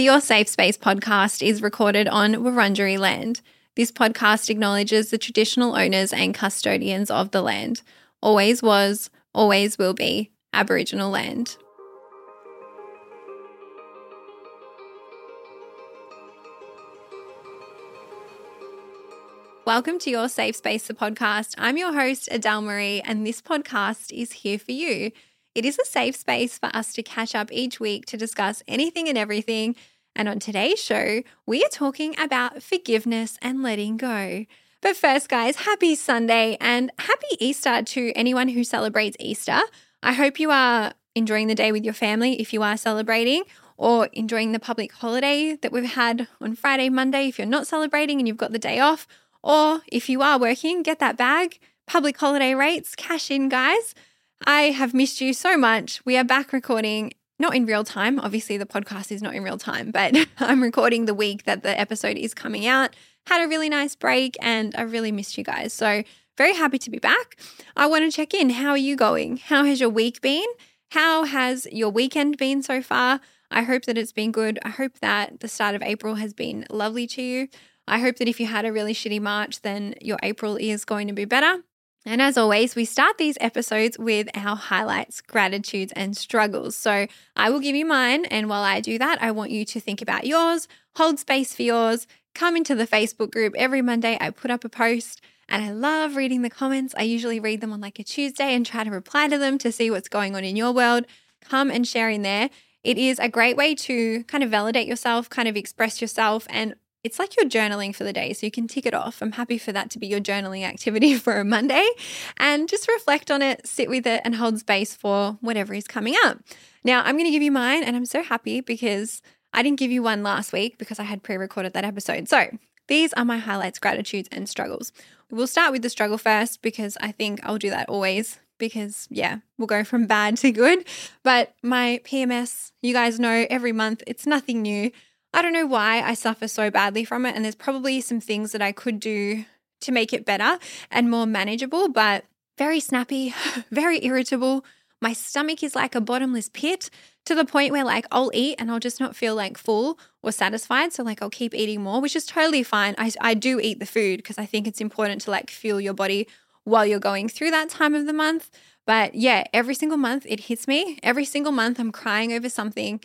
The Your Safe Space podcast is recorded on Wurundjeri land. This podcast acknowledges the traditional owners and custodians of the land. Always was, always will be Aboriginal land. Welcome to Your Safe Space, the podcast. I'm your host, Adele Marie, and this podcast is here for you. It is a safe space for us to catch up each week to discuss anything and everything. And on today's show, we are talking about forgiveness and letting go. But first, guys, happy Sunday and happy Easter to anyone who celebrates Easter. I hope you are enjoying the day with your family if you are celebrating, or enjoying the public holiday that we've had on Friday, Monday if you're not celebrating and you've got the day off. Or if you are working, get that bag. Public holiday rates, cash in, guys. I have missed you so much. We are back recording, not in real time. Obviously, the podcast is not in real time, but I'm recording the week that the episode is coming out. Had a really nice break and I really missed you guys. So, very happy to be back. I want to check in. How are you going? How has your week been? How has your weekend been so far? I hope that it's been good. I hope that the start of April has been lovely to you. I hope that if you had a really shitty March, then your April is going to be better. And as always, we start these episodes with our highlights, gratitudes, and struggles. So I will give you mine. And while I do that, I want you to think about yours, hold space for yours, come into the Facebook group. Every Monday, I put up a post and I love reading the comments. I usually read them on like a Tuesday and try to reply to them to see what's going on in your world. Come and share in there. It is a great way to kind of validate yourself, kind of express yourself, and it's like you're journaling for the day, so you can tick it off. I'm happy for that to be your journaling activity for a Monday and just reflect on it, sit with it, and hold space for whatever is coming up. Now, I'm going to give you mine, and I'm so happy because I didn't give you one last week because I had pre recorded that episode. So, these are my highlights, gratitudes, and struggles. We'll start with the struggle first because I think I'll do that always because, yeah, we'll go from bad to good. But my PMS, you guys know every month, it's nothing new. I don't know why I suffer so badly from it. And there's probably some things that I could do to make it better and more manageable, but very snappy, very irritable. My stomach is like a bottomless pit to the point where like I'll eat and I'll just not feel like full or satisfied. So like I'll keep eating more, which is totally fine. I, I do eat the food because I think it's important to like fuel your body while you're going through that time of the month. But yeah, every single month it hits me. Every single month I'm crying over something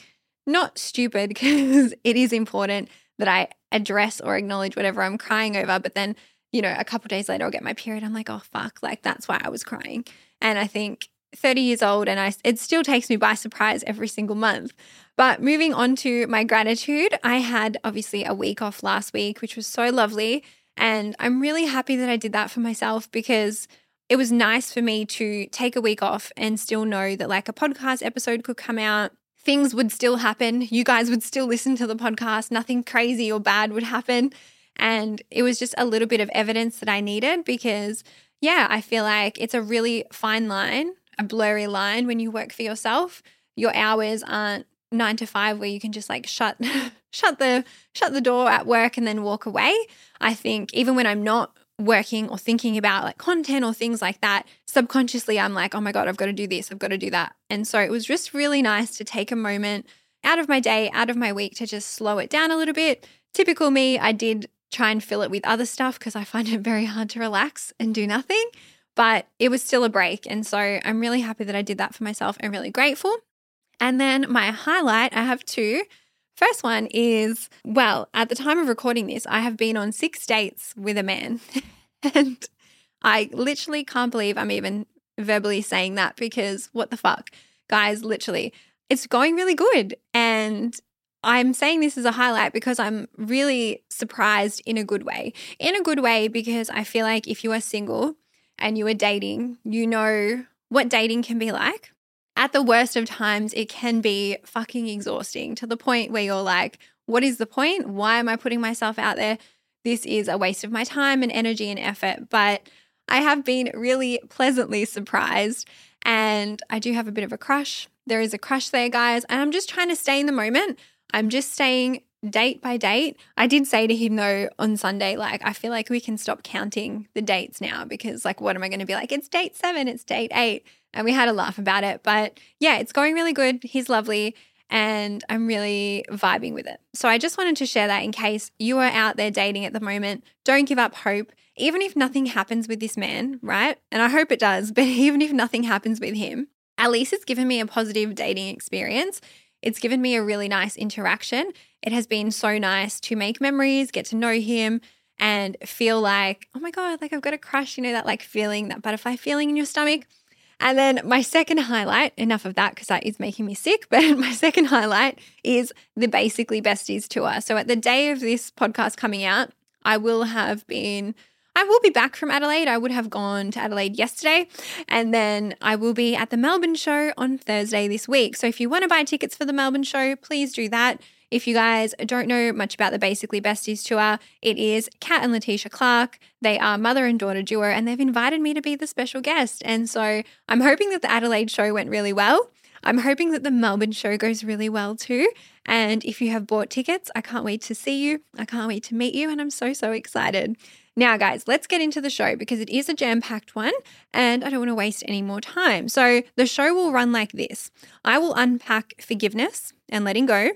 not stupid because it is important that I address or acknowledge whatever I'm crying over. But then, you know, a couple days later, I'll get my period. I'm like, oh, fuck, like that's why I was crying. And I think 30 years old and I it still takes me by surprise every single month. But moving on to my gratitude, I had obviously a week off last week, which was so lovely. And I'm really happy that I did that for myself because it was nice for me to take a week off and still know that like a podcast episode could come out things would still happen. You guys would still listen to the podcast. Nothing crazy or bad would happen. And it was just a little bit of evidence that I needed because, yeah, I feel like it's a really fine line, a blurry line when you work for yourself. Your hours aren't nine to five where you can just like shut shut the shut the door at work and then walk away. I think even when I'm not working or thinking about like content or things like that, subconsciously I'm like, oh my God, I've got to do this, I've got to do that. And so it was just really nice to take a moment out of my day, out of my week to just slow it down a little bit. Typical me, I did try and fill it with other stuff because I find it very hard to relax and do nothing, but it was still a break. And so I'm really happy that I did that for myself and really grateful. And then my highlight, I have two. First one is well, at the time of recording this, I have been on six dates with a man. and I literally can't believe I'm even verbally saying that because what the fuck? Guys, literally, it's going really good. And I'm saying this as a highlight because I'm really surprised in a good way. In a good way, because I feel like if you are single and you are dating, you know what dating can be like at the worst of times, it can be fucking exhausting to the point where you're like, what is the point? Why am I putting myself out there? This is a waste of my time and energy and effort. But I have been really pleasantly surprised. And I do have a bit of a crush. There is a crush there, guys. And I'm just trying to stay in the moment. I'm just staying date by date. I did say to him though on Sunday, like, I feel like we can stop counting the dates now because, like, what am I going to be like? It's date seven, it's date eight and we had a laugh about it. But yeah, it's going really good. He's lovely. and I'm really vibing with it. So I just wanted to share that in case you are out there dating at the moment. Don't give up hope. Even if nothing happens with this man, right? And I hope it does, but even if nothing happens with him, at least it's given me a positive dating experience. It's given me a really nice interaction. It has been so nice to make memories, get to know him, and feel like, oh my God, like I've got a crush, you know, that like feeling, that butterfly feeling in your stomach. And then my second highlight, enough of that because that is making me sick, but my second highlight is the Basically Besties tour. So at the day of this podcast coming out, I will have been I will be back from Adelaide. I would have gone to Adelaide yesterday, and then I will be at the Melbourne show on Thursday this week. So if you want to buy tickets for the Melbourne show, please do that. If you guys don't know much about the Basically Besties tour, it is Kat and Letitia Clark. They are mother and daughter duo, and they've invited me to be the special guest. And so I'm hoping that the Adelaide show went really well. I'm hoping that the Melbourne show goes really well too. And if you have bought tickets, I can't wait to see you. I can't wait to meet you, and I'm so, so excited. Now, guys, let's get into the show because it is a jam packed one and I don't want to waste any more time. So, the show will run like this I will unpack forgiveness and letting go.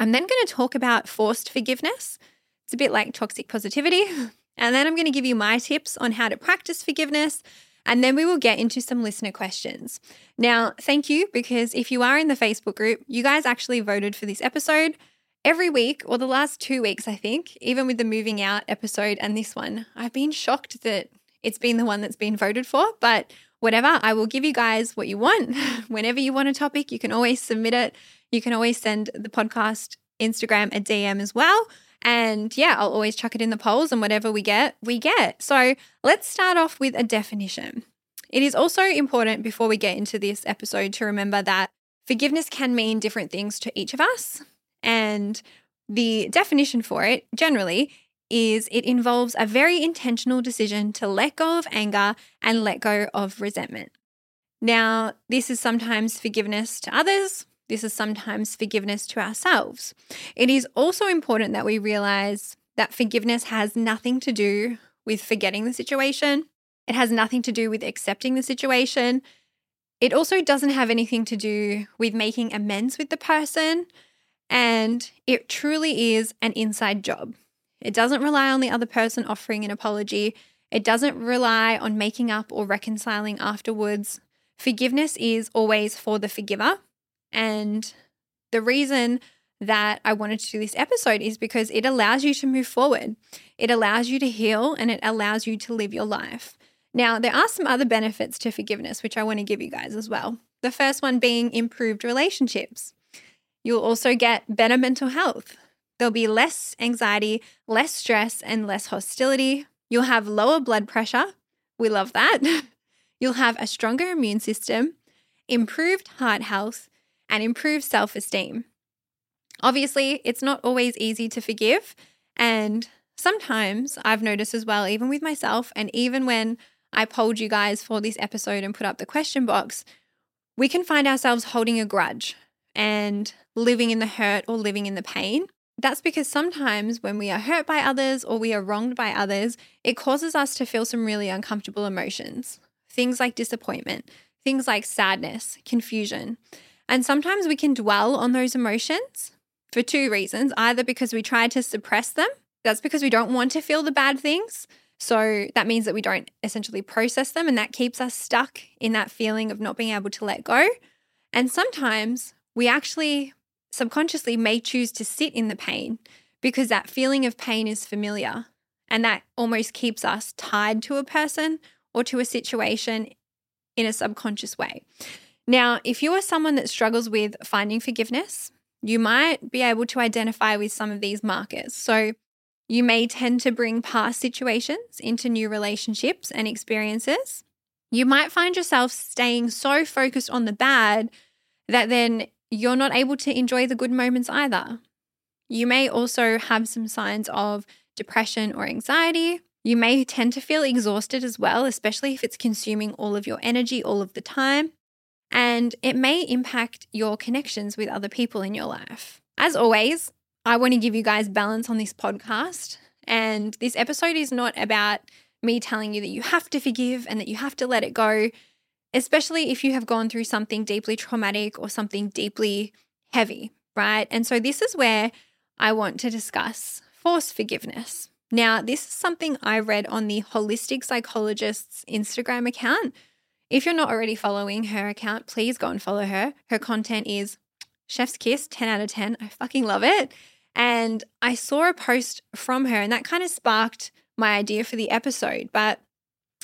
I'm then going to talk about forced forgiveness. It's a bit like toxic positivity. And then I'm going to give you my tips on how to practice forgiveness. And then we will get into some listener questions. Now, thank you because if you are in the Facebook group, you guys actually voted for this episode. Every week, or the last two weeks, I think, even with the moving out episode and this one, I've been shocked that it's been the one that's been voted for. But whatever, I will give you guys what you want. Whenever you want a topic, you can always submit it. You can always send the podcast Instagram a DM as well. And yeah, I'll always chuck it in the polls, and whatever we get, we get. So let's start off with a definition. It is also important before we get into this episode to remember that forgiveness can mean different things to each of us. And the definition for it generally is it involves a very intentional decision to let go of anger and let go of resentment. Now, this is sometimes forgiveness to others, this is sometimes forgiveness to ourselves. It is also important that we realize that forgiveness has nothing to do with forgetting the situation, it has nothing to do with accepting the situation. It also doesn't have anything to do with making amends with the person. And it truly is an inside job. It doesn't rely on the other person offering an apology. It doesn't rely on making up or reconciling afterwards. Forgiveness is always for the forgiver and the reason that I wanted to do this episode is because it allows you to move forward. It allows you to heal and it allows you to live your life. Now, there are some other benefits to forgiveness, which I want to give you guys as well. The first one being improved relationships. You'll also get better mental health. There'll be less anxiety, less stress, and less hostility. You'll have lower blood pressure. We love that. You'll have a stronger immune system, improved heart health, and improved self esteem. Obviously, it's not always easy to forgive. And sometimes I've noticed as well, even with myself, and even when I polled you guys for this episode and put up the question box, we can find ourselves holding a grudge and living in the hurt or living in the pain. That's because sometimes when we are hurt by others or we are wronged by others, it causes us to feel some really uncomfortable emotions. Things like disappointment, things like sadness, confusion. And sometimes we can dwell on those emotions for two reasons either because we try to suppress them, that's because we don't want to feel the bad things. So that means that we don't essentially process them, and that keeps us stuck in that feeling of not being able to let go. And sometimes we actually subconsciously may choose to sit in the pain because that feeling of pain is familiar and that almost keeps us tied to a person or to a situation in a subconscious way. Now, if you are someone that struggles with finding forgiveness, you might be able to identify with some of these markers. So, you may tend to bring past situations into new relationships and experiences. You might find yourself staying so focused on the bad that then you're not able to enjoy the good moments either. You may also have some signs of depression or anxiety. You may tend to feel exhausted as well, especially if it's consuming all of your energy all of the time and it may impact your connections with other people in your life. As always, I want to give you guys balance on this podcast. And this episode is not about me telling you that you have to forgive and that you have to let it go, especially if you have gone through something deeply traumatic or something deeply heavy, right? And so this is where I want to discuss forced forgiveness. Now, this is something I read on the Holistic Psychologist's Instagram account. If you're not already following her account, please go and follow her. Her content is chef's kiss, 10 out of 10. I fucking love it. And I saw a post from her, and that kind of sparked my idea for the episode. But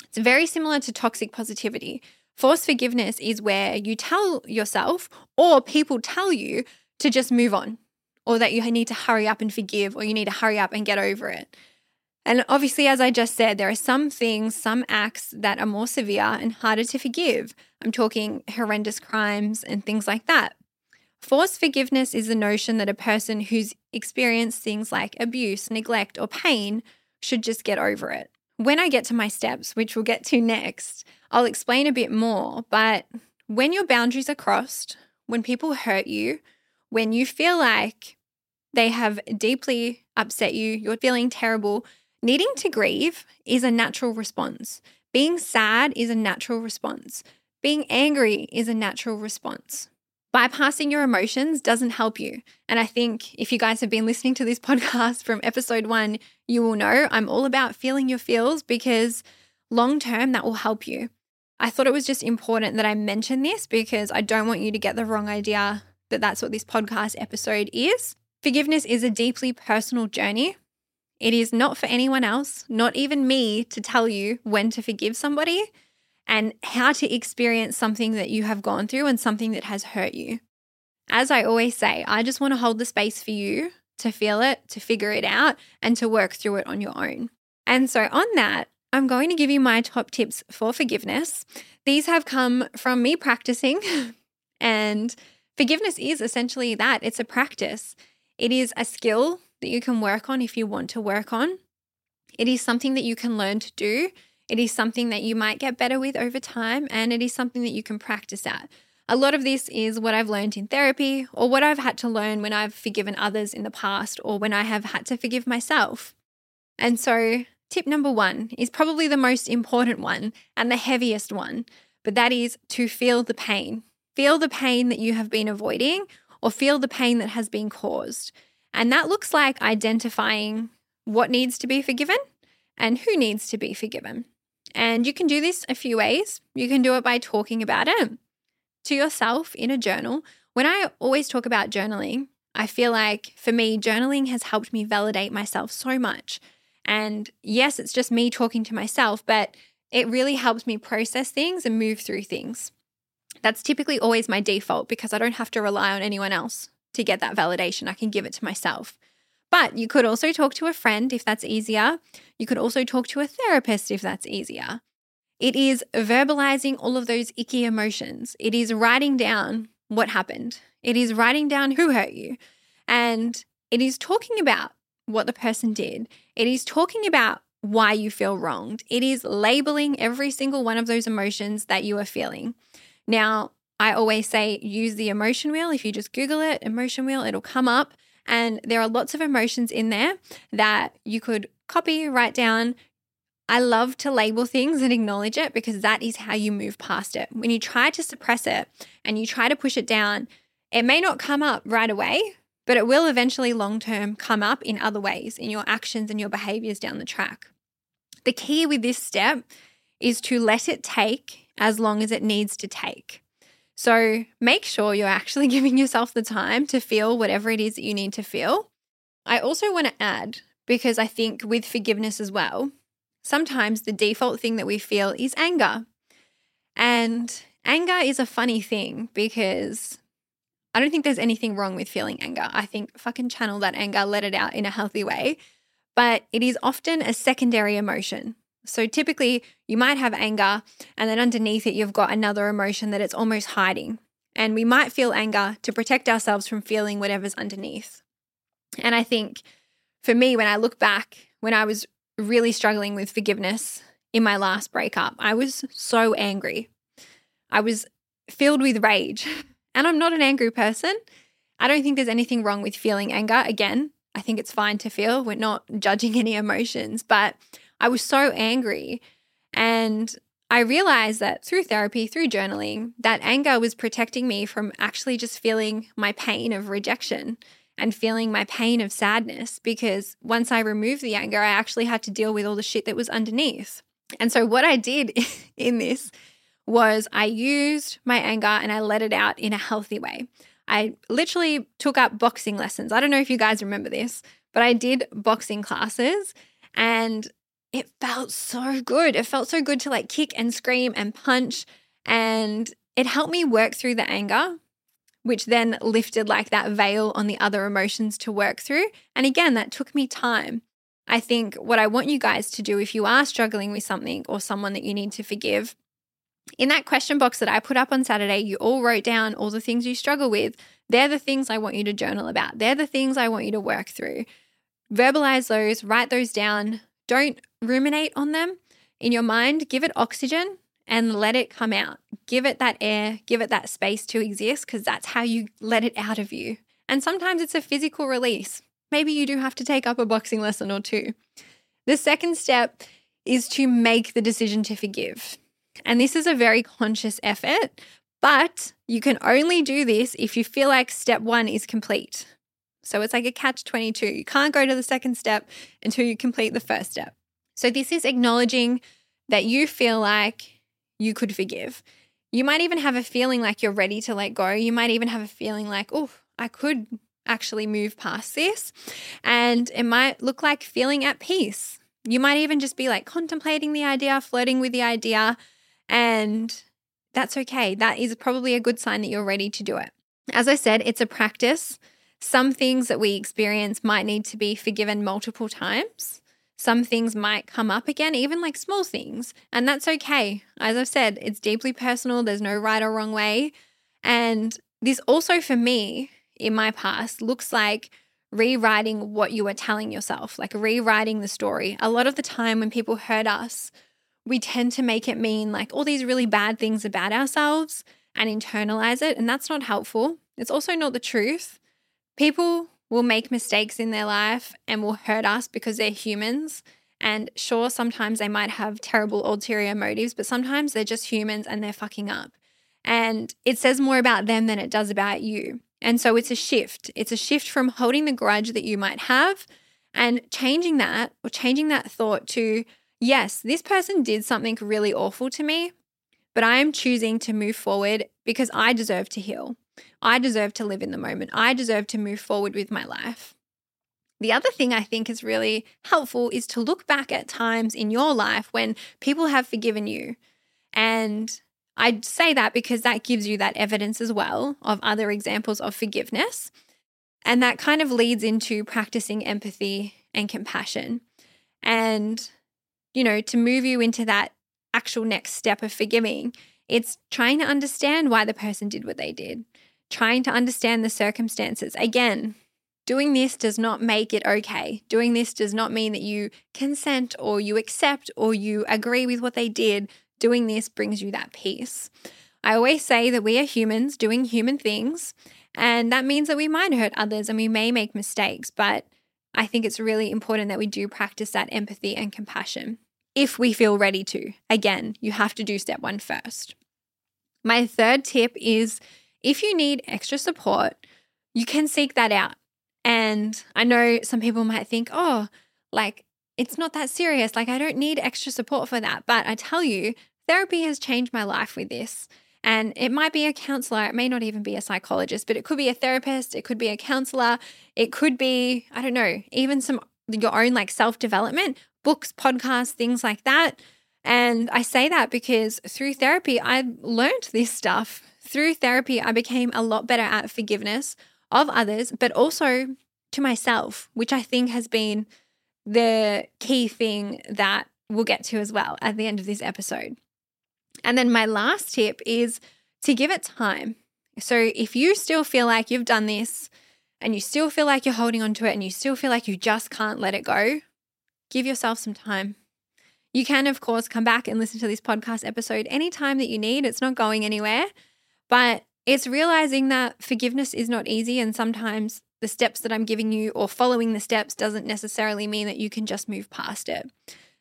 it's very similar to toxic positivity. Forced forgiveness is where you tell yourself, or people tell you, to just move on, or that you need to hurry up and forgive, or you need to hurry up and get over it. And obviously, as I just said, there are some things, some acts that are more severe and harder to forgive. I'm talking horrendous crimes and things like that. Forced forgiveness is the notion that a person who's experienced things like abuse, neglect, or pain should just get over it. When I get to my steps, which we'll get to next, I'll explain a bit more. But when your boundaries are crossed, when people hurt you, when you feel like they have deeply upset you, you're feeling terrible, needing to grieve is a natural response. Being sad is a natural response. Being angry is a natural response bypassing your emotions doesn't help you. And I think if you guys have been listening to this podcast from episode one, you will know I'm all about feeling your feels because long term that will help you. I thought it was just important that I mention this because I don't want you to get the wrong idea that that's what this podcast episode is. Forgiveness is a deeply personal journey. It is not for anyone else, not even me, to tell you when to forgive somebody and how to experience something that you have gone through and something that has hurt you. As I always say, I just want to hold the space for you to feel it, to figure it out, and to work through it on your own. And so, on that, I'm going to give you my top tips for forgiveness. These have come from me practicing, and forgiveness is essentially that it's a practice. It is a skill that you can work on if you want to work on. It is something that you can learn to do it is something that you might get better with over time, and it is something that you can practice at. A lot of this is what I've learned in therapy or what I've had to learn when I've forgiven others in the past or when I have had to forgive myself. And so, tip number one is probably the most important one and the heaviest one, but that is to feel the pain. Feel the pain that you have been avoiding or feel the pain that has been caused. And that looks like identifying what needs to be forgiven and who needs to be forgiven. And you can do this a few ways. You can do it by talking about it to yourself in a journal. When I always talk about journaling, I feel like for me, journaling has helped me validate myself so much. And yes, it's just me talking to myself, but it really helps me process things and move through things. That's typically always my default because I don't have to rely on anyone else to get that validation. I can give it to myself. But you could also talk to a friend if that's easier. You could also talk to a therapist if that's easier. It is verbalizing all of those icky emotions. It is writing down what happened. It is writing down who hurt you. And it is talking about what the person did. It is talking about why you feel wronged. It is labeling every single one of those emotions that you are feeling. Now, I always say use the emotion wheel. If you just Google it, emotion wheel, it'll come up. And there are lots of emotions in there that you could copy, write down. I love to label things and acknowledge it because that is how you move past it. When you try to suppress it and you try to push it down, it may not come up right away, but it will eventually long term come up in other ways in your actions and your behaviors down the track. The key with this step is to let it take as long as it needs to take. So make sure you're actually giving yourself the time to feel whatever it is that you need to feel. I also want to add, because I think with forgiveness as well, sometimes the default thing that we feel is anger. And anger is a funny thing because I don't think there's anything wrong with feeling anger. I think fucking channel that anger, let it out in a healthy way. But it is often a secondary emotion. So typically, you might have anger, and then underneath it, you've got another emotion that it's almost hiding. And we might feel anger to protect ourselves from feeling whatever's underneath. And I think for me, when I look back, when I was really struggling with forgiveness in my last breakup, I was so angry. I was filled with rage. And I'm not an angry person. I don't think there's anything wrong with feeling anger. Again, I think it's fine to feel. We're not judging any emotions, but I was so angry. And I realized that through therapy, through journaling, that anger was protecting me from actually just feeling my pain of rejection and feeling my pain of sadness because once I removed the anger, I actually had to deal with all the shit that was underneath. And so, what I did in this was I used my anger and I let it out in a healthy way. I literally took up boxing lessons. I don't know if you guys remember this, but I did boxing classes and it felt so good. It felt so good to like kick and scream and punch. And it helped me work through the anger, which then lifted like that veil on the other emotions to work through. And again, that took me time. I think what I want you guys to do if you are struggling with something or someone that you need to forgive, in that question box that I put up on Saturday, you all wrote down all the things you struggle with. They're the things I want you to journal about. They're the things I want you to work through. Verbalize those, write those down, don't ruminate on them in your mind. Give it oxygen and let it come out. Give it that air, give it that space to exist because that's how you let it out of you. And sometimes it's a physical release. Maybe you do have to take up a boxing lesson or two. The second step is to make the decision to forgive. And this is a very conscious effort, but you can only do this if you feel like step one is complete. So it's like a catch 22. You can't go to the second step until you complete the first step. So this is acknowledging that you feel like you could forgive. You might even have a feeling like you're ready to let go. You might even have a feeling like, oh, I could actually move past this. And it might look like feeling at peace. You might even just be like contemplating the idea, flirting with the idea, and that's okay. That is probably a good sign that you're ready to do it. As I said, it's a practice. Some things that we experience might need to be forgiven multiple times. Some things might come up again, even like small things, and that's okay. As I've said, it's deeply personal, there's no right or wrong way. And this also, for me, in my past, looks like rewriting what you were telling yourself, like rewriting the story. A lot of the time, when people hurt us, we tend to make it mean like all these really bad things about ourselves and internalize it. And that's not helpful. It's also not the truth. People will make mistakes in their life and will hurt us because they're humans. And sure, sometimes they might have terrible ulterior motives, but sometimes they're just humans and they're fucking up. And it says more about them than it does about you. And so it's a shift. It's a shift from holding the grudge that you might have and changing that or changing that thought to, yes, this person did something really awful to me, but I am choosing to move forward because I deserve to heal. I deserve to live in the moment. I deserve to move forward with my life. The other thing I think is really helpful is to look back at times in your life when people have forgiven you. And I say that because that gives you that evidence as well of other examples of forgiveness. And that kind of leads into practicing empathy and compassion. And, you know, to move you into that actual next step of forgiving, it's trying to understand why the person did what they did trying to understand the circumstances. Again, doing this does not make it okay. Doing this does not mean that you consent or you accept or you agree with what they did. Doing this brings you that peace. I always say that we are humans doing human things, and that means that we might hurt others and we may make mistakes, but I think it's really important that we do practice that empathy and compassion if we feel ready to. Again, you have to do step one first. My third tip is if you need extra support, you can seek that out. And I know some people might think, oh, like it's not that serious. Like I don't need extra support for that. But I tell you, therapy has changed my life with this. And it might be a counselor, it may not even be a psychologist, but it could be a therapist, it could be a counselor, it could be, I don't know, even some your own like self development, books, podcasts, things like that. And I say that because through therapy, I learned this stuff through therapy, I became a lot better at forgiveness of others, but also to myself, which I think has been the key thing that we'll get to as well at the end of this episode. And then my last tip is to give it time. So if you still feel like you've done this and you still feel like you're holding on to it and you still feel like you just can't let it go, give yourself some time. You can, of course, come back and listen to this podcast episode anytime that you need. It's not going anywhere. But it's realizing that forgiveness is not easy. And sometimes the steps that I'm giving you or following the steps doesn't necessarily mean that you can just move past it.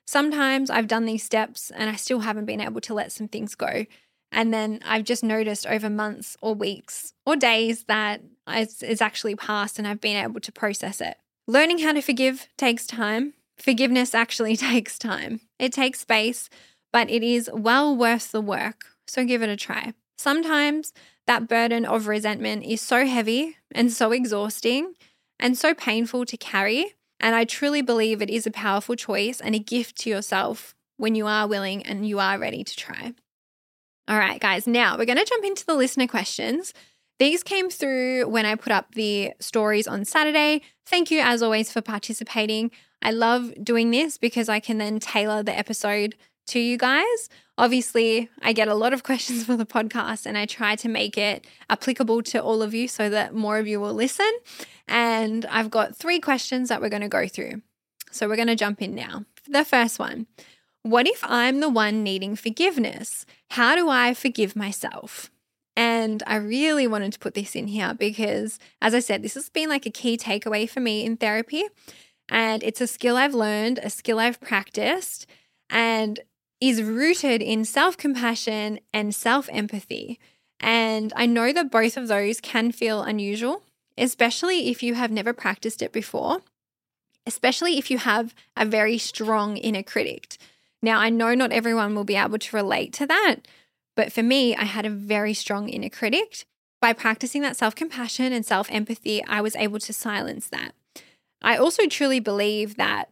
Sometimes I've done these steps and I still haven't been able to let some things go. And then I've just noticed over months or weeks or days that it's, actually passed and I've been able to process it. Learning how to forgive takes time. Forgiveness actually takes time. It takes space, but it is well worth the work. So give it a try. Sometimes that burden of resentment is so heavy and so exhausting and so painful to carry. And I truly believe it is a powerful choice and a gift to yourself when you are willing and you are ready to try. All right, guys, now we're going to jump into the listener questions. These came through when I put up the stories on Saturday. Thank you, as always, for participating. I love doing this because I can then tailor the episode to you guys. Obviously, I get a lot of questions for the podcast and I try to make it applicable to all of you so that more of you will listen. And I've got three questions that we're going to go through. So we're going to jump in now. The first one what if I'm the one needing forgiveness? How do I forgive myself? And I really wanted to put this in here because, as I said, this has been like a key takeaway for me in therapy. And it's a skill I've learned, a skill I've practiced, and is rooted in self compassion and self empathy. And I know that both of those can feel unusual, especially if you have never practiced it before, especially if you have a very strong inner critic. Now, I know not everyone will be able to relate to that, but for me, I had a very strong inner critic. By practicing that self compassion and self empathy, I was able to silence that. I also truly believe that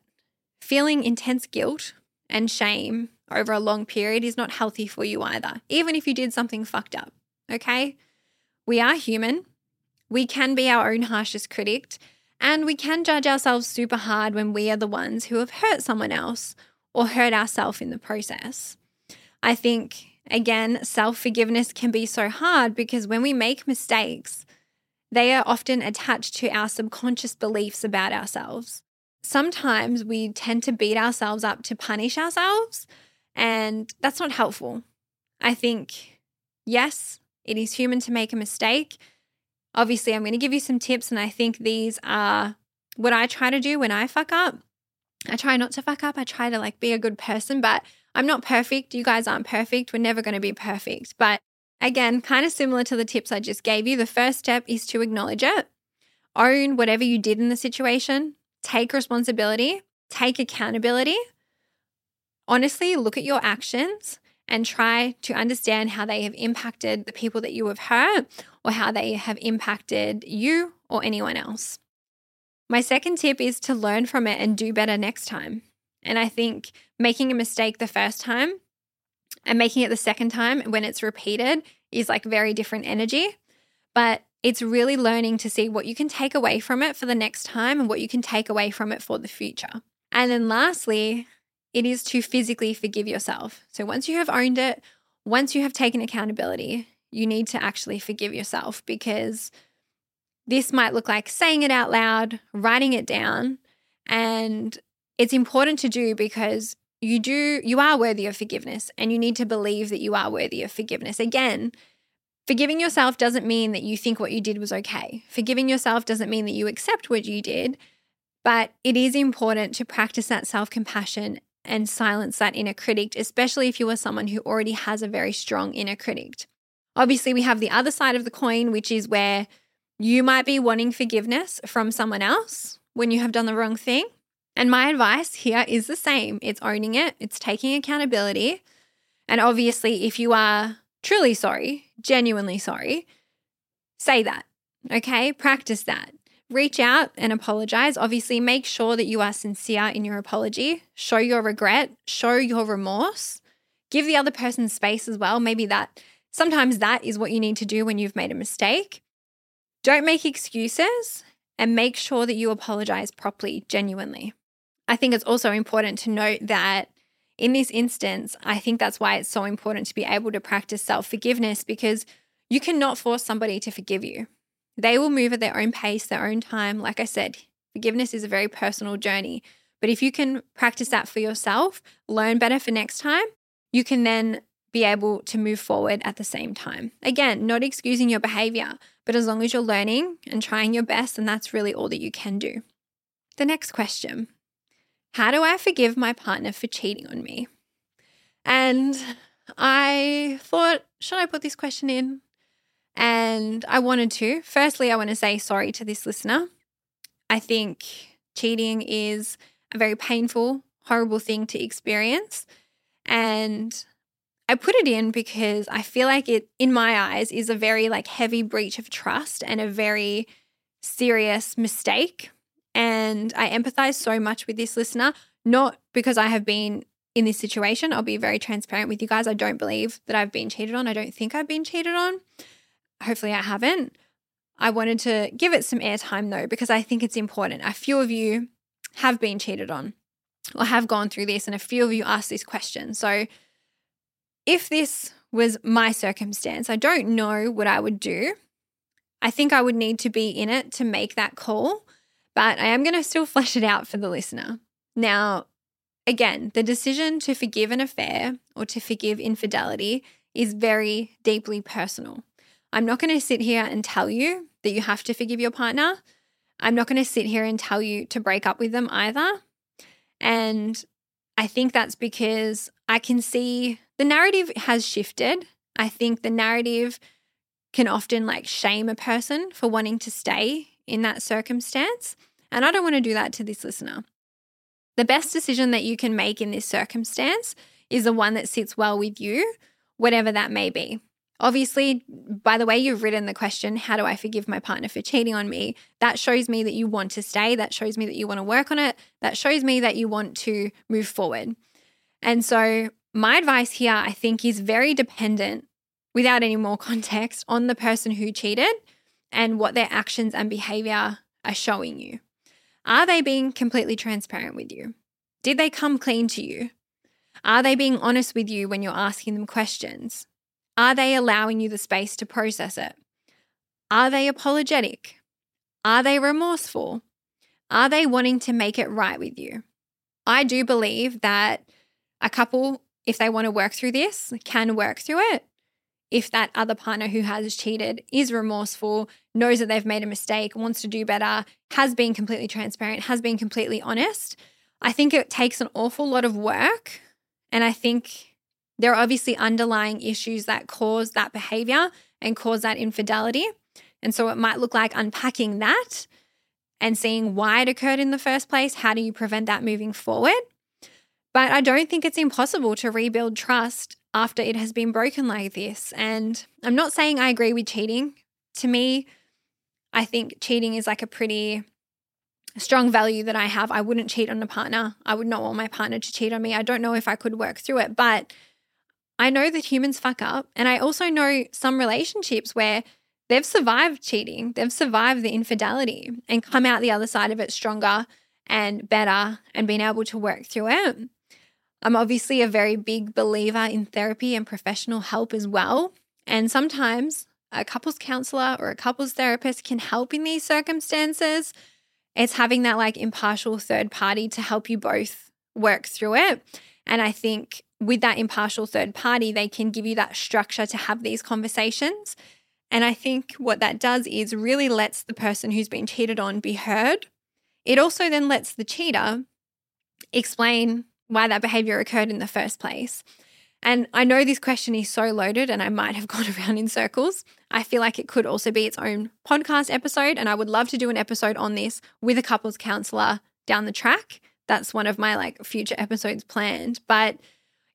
feeling intense guilt and shame over a long period is not healthy for you either, even if you did something fucked up. Okay? We are human. We can be our own harshest critic, and we can judge ourselves super hard when we are the ones who have hurt someone else or hurt ourselves in the process. I think, again, self forgiveness can be so hard because when we make mistakes, they are often attached to our subconscious beliefs about ourselves. Sometimes we tend to beat ourselves up to punish ourselves, and that's not helpful. I think, yes, it is human to make a mistake. Obviously, I'm going to give you some tips, and I think these are what I try to do when I fuck up. I try not to fuck up. I try to like be a good person, but I'm not perfect. You guys aren't perfect. We're never going to be perfect. But again, kind of similar to the tips I just gave you, the first step is to acknowledge it, own whatever you did in the situation, take responsibility, take accountability. Honestly, look at your actions and try to understand how they have impacted the people that you have hurt or how they have impacted you or anyone else. My second tip is to learn from it and do better next time. And I think making a mistake the first time and making it the second time when it's repeated is like very different energy. But it's really learning to see what you can take away from it for the next time and what you can take away from it for the future. And then lastly, it is to physically forgive yourself. So once you have owned it, once you have taken accountability, you need to actually forgive yourself because this might look like saying it out loud, writing it down, and it's important to do because you do you are worthy of forgiveness and you need to believe that you are worthy of forgiveness. Again, forgiving yourself doesn't mean that you think what you did was okay. Forgiving yourself doesn't mean that you accept what you did, but it is important to practice that self-compassion and silence that inner critic, especially if you are someone who already has a very strong inner critic. Obviously, we have the other side of the coin, which is where you might be wanting forgiveness from someone else when you have done the wrong thing. And my advice here is the same it's owning it, it's taking accountability. And obviously, if you are truly sorry, genuinely sorry, say that. Okay, practice that. Reach out and apologize. Obviously, make sure that you are sincere in your apology. Show your regret, show your remorse. Give the other person space as well. Maybe that sometimes that is what you need to do when you've made a mistake. Don't make excuses and make sure that you apologize properly, genuinely. I think it's also important to note that in this instance, I think that's why it's so important to be able to practice self forgiveness because you cannot force somebody to forgive you. They will move at their own pace, their own time. Like I said, forgiveness is a very personal journey. But if you can practice that for yourself, learn better for next time, you can then be able to move forward at the same time. Again, not excusing your behavior, but as long as you're learning and trying your best, then that's really all that you can do. The next question How do I forgive my partner for cheating on me? And I thought, should I put this question in? And I wanted to. Firstly, I want to say sorry to this listener. I think cheating is a very painful, horrible thing to experience. And I put it in because I feel like it, in my eyes, is a very like heavy breach of trust and a very serious mistake. And I empathize so much with this listener, not because I have been in this situation. I'll be very transparent with you guys. I don't believe that I've been cheated on. I don't think I've been cheated on. Hopefully, I haven't. I wanted to give it some airtime though, because I think it's important. A few of you have been cheated on or have gone through this, and a few of you asked this question. So, if this was my circumstance, I don't know what I would do. I think I would need to be in it to make that call, but I am going to still flesh it out for the listener. Now, again, the decision to forgive an affair or to forgive infidelity is very deeply personal. I'm not going to sit here and tell you that you have to forgive your partner. I'm not going to sit here and tell you to break up with them either. And I think that's because I can see the narrative has shifted. I think the narrative can often like shame a person for wanting to stay in that circumstance. And I don't want to do that to this listener. The best decision that you can make in this circumstance is the one that sits well with you, whatever that may be. Obviously, by the way you've written the question, how do I forgive my partner for cheating on me? That shows me that you want to stay. That shows me that you want to work on it. That shows me that you want to move forward. And so, my advice here, I think, is very dependent, without any more context, on the person who cheated and what their actions and behavior are showing you. Are they being completely transparent with you? Did they come clean to you? Are they being honest with you when you're asking them questions? Are they allowing you the space to process it? Are they apologetic? Are they remorseful? Are they wanting to make it right with you? I do believe that a couple, if they want to work through this, can work through it. If that other partner who has cheated is remorseful, knows that they've made a mistake, wants to do better, has been completely transparent, has been completely honest, I think it takes an awful lot of work. And I think there are obviously underlying issues that cause that behavior and cause that infidelity. And so it might look like unpacking that and seeing why it occurred in the first place. How do you prevent that moving forward? But I don't think it's impossible to rebuild trust after it has been broken like this. And I'm not saying I agree with cheating. To me, I think cheating is like a pretty strong value that I have. I wouldn't cheat on a partner. I would not want my partner to cheat on me. I don't know if I could work through it, but I know that humans fuck up. And I also know some relationships where they've survived cheating, they've survived the infidelity and come out the other side of it stronger and better and been able to work through it. I'm obviously a very big believer in therapy and professional help as well. And sometimes a couples counselor or a couples therapist can help in these circumstances. It's having that like impartial third party to help you both work through it. And I think with that impartial third party, they can give you that structure to have these conversations. And I think what that does is really lets the person who's been cheated on be heard. It also then lets the cheater explain why that behavior occurred in the first place. And I know this question is so loaded and I might have gone around in circles. I feel like it could also be its own podcast episode. And I would love to do an episode on this with a couples counselor down the track. That's one of my like future episodes planned. But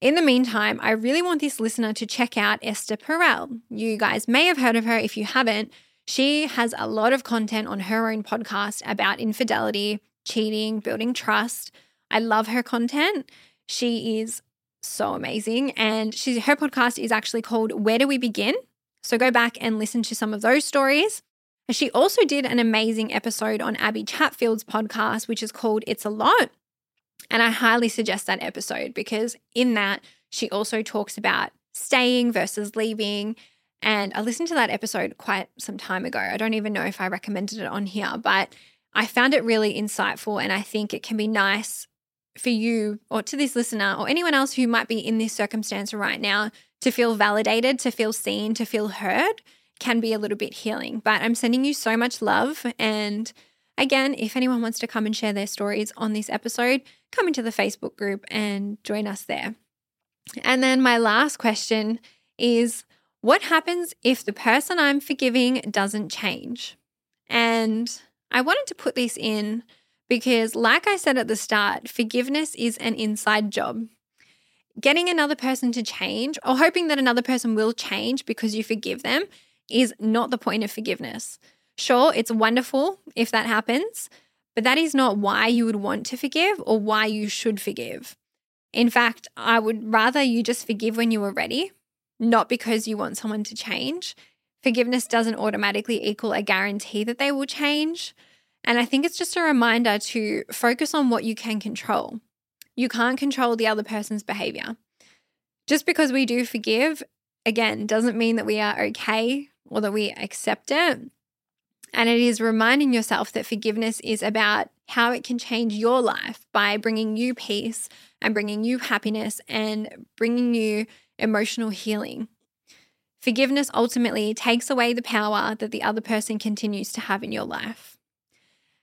in the meantime, I really want this listener to check out Esther Perel. You guys may have heard of her. If you haven't, she has a lot of content on her own podcast about infidelity, cheating, building trust. I love her content. She is so amazing. And she, her podcast is actually called Where Do We Begin? So go back and listen to some of those stories. And she also did an amazing episode on Abby Chatfield's podcast, which is called It's a Lot. And I highly suggest that episode because in that, she also talks about staying versus leaving. And I listened to that episode quite some time ago. I don't even know if I recommended it on here, but I found it really insightful. And I think it can be nice for you or to this listener or anyone else who might be in this circumstance right now to feel validated, to feel seen, to feel heard can be a little bit healing. But I'm sending you so much love and Again, if anyone wants to come and share their stories on this episode, come into the Facebook group and join us there. And then my last question is what happens if the person I'm forgiving doesn't change? And I wanted to put this in because, like I said at the start, forgiveness is an inside job. Getting another person to change or hoping that another person will change because you forgive them is not the point of forgiveness. Sure, it's wonderful if that happens, but that is not why you would want to forgive or why you should forgive. In fact, I would rather you just forgive when you are ready, not because you want someone to change. Forgiveness doesn't automatically equal a guarantee that they will change. And I think it's just a reminder to focus on what you can control. You can't control the other person's behavior. Just because we do forgive, again, doesn't mean that we are okay or that we accept it. And it is reminding yourself that forgiveness is about how it can change your life by bringing you peace and bringing you happiness and bringing you emotional healing. Forgiveness ultimately takes away the power that the other person continues to have in your life.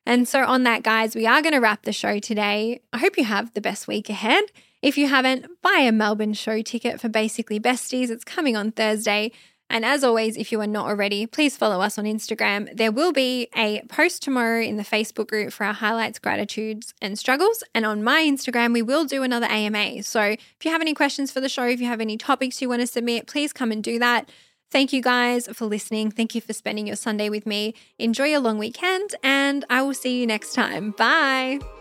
And so, on that, guys, we are going to wrap the show today. I hope you have the best week ahead. If you haven't, buy a Melbourne show ticket for Basically Besties. It's coming on Thursday. And as always, if you are not already, please follow us on Instagram. There will be a post tomorrow in the Facebook group for our highlights, gratitudes, and struggles. And on my Instagram, we will do another AMA. So if you have any questions for the show, if you have any topics you want to submit, please come and do that. Thank you guys for listening. Thank you for spending your Sunday with me. Enjoy your long weekend, and I will see you next time. Bye.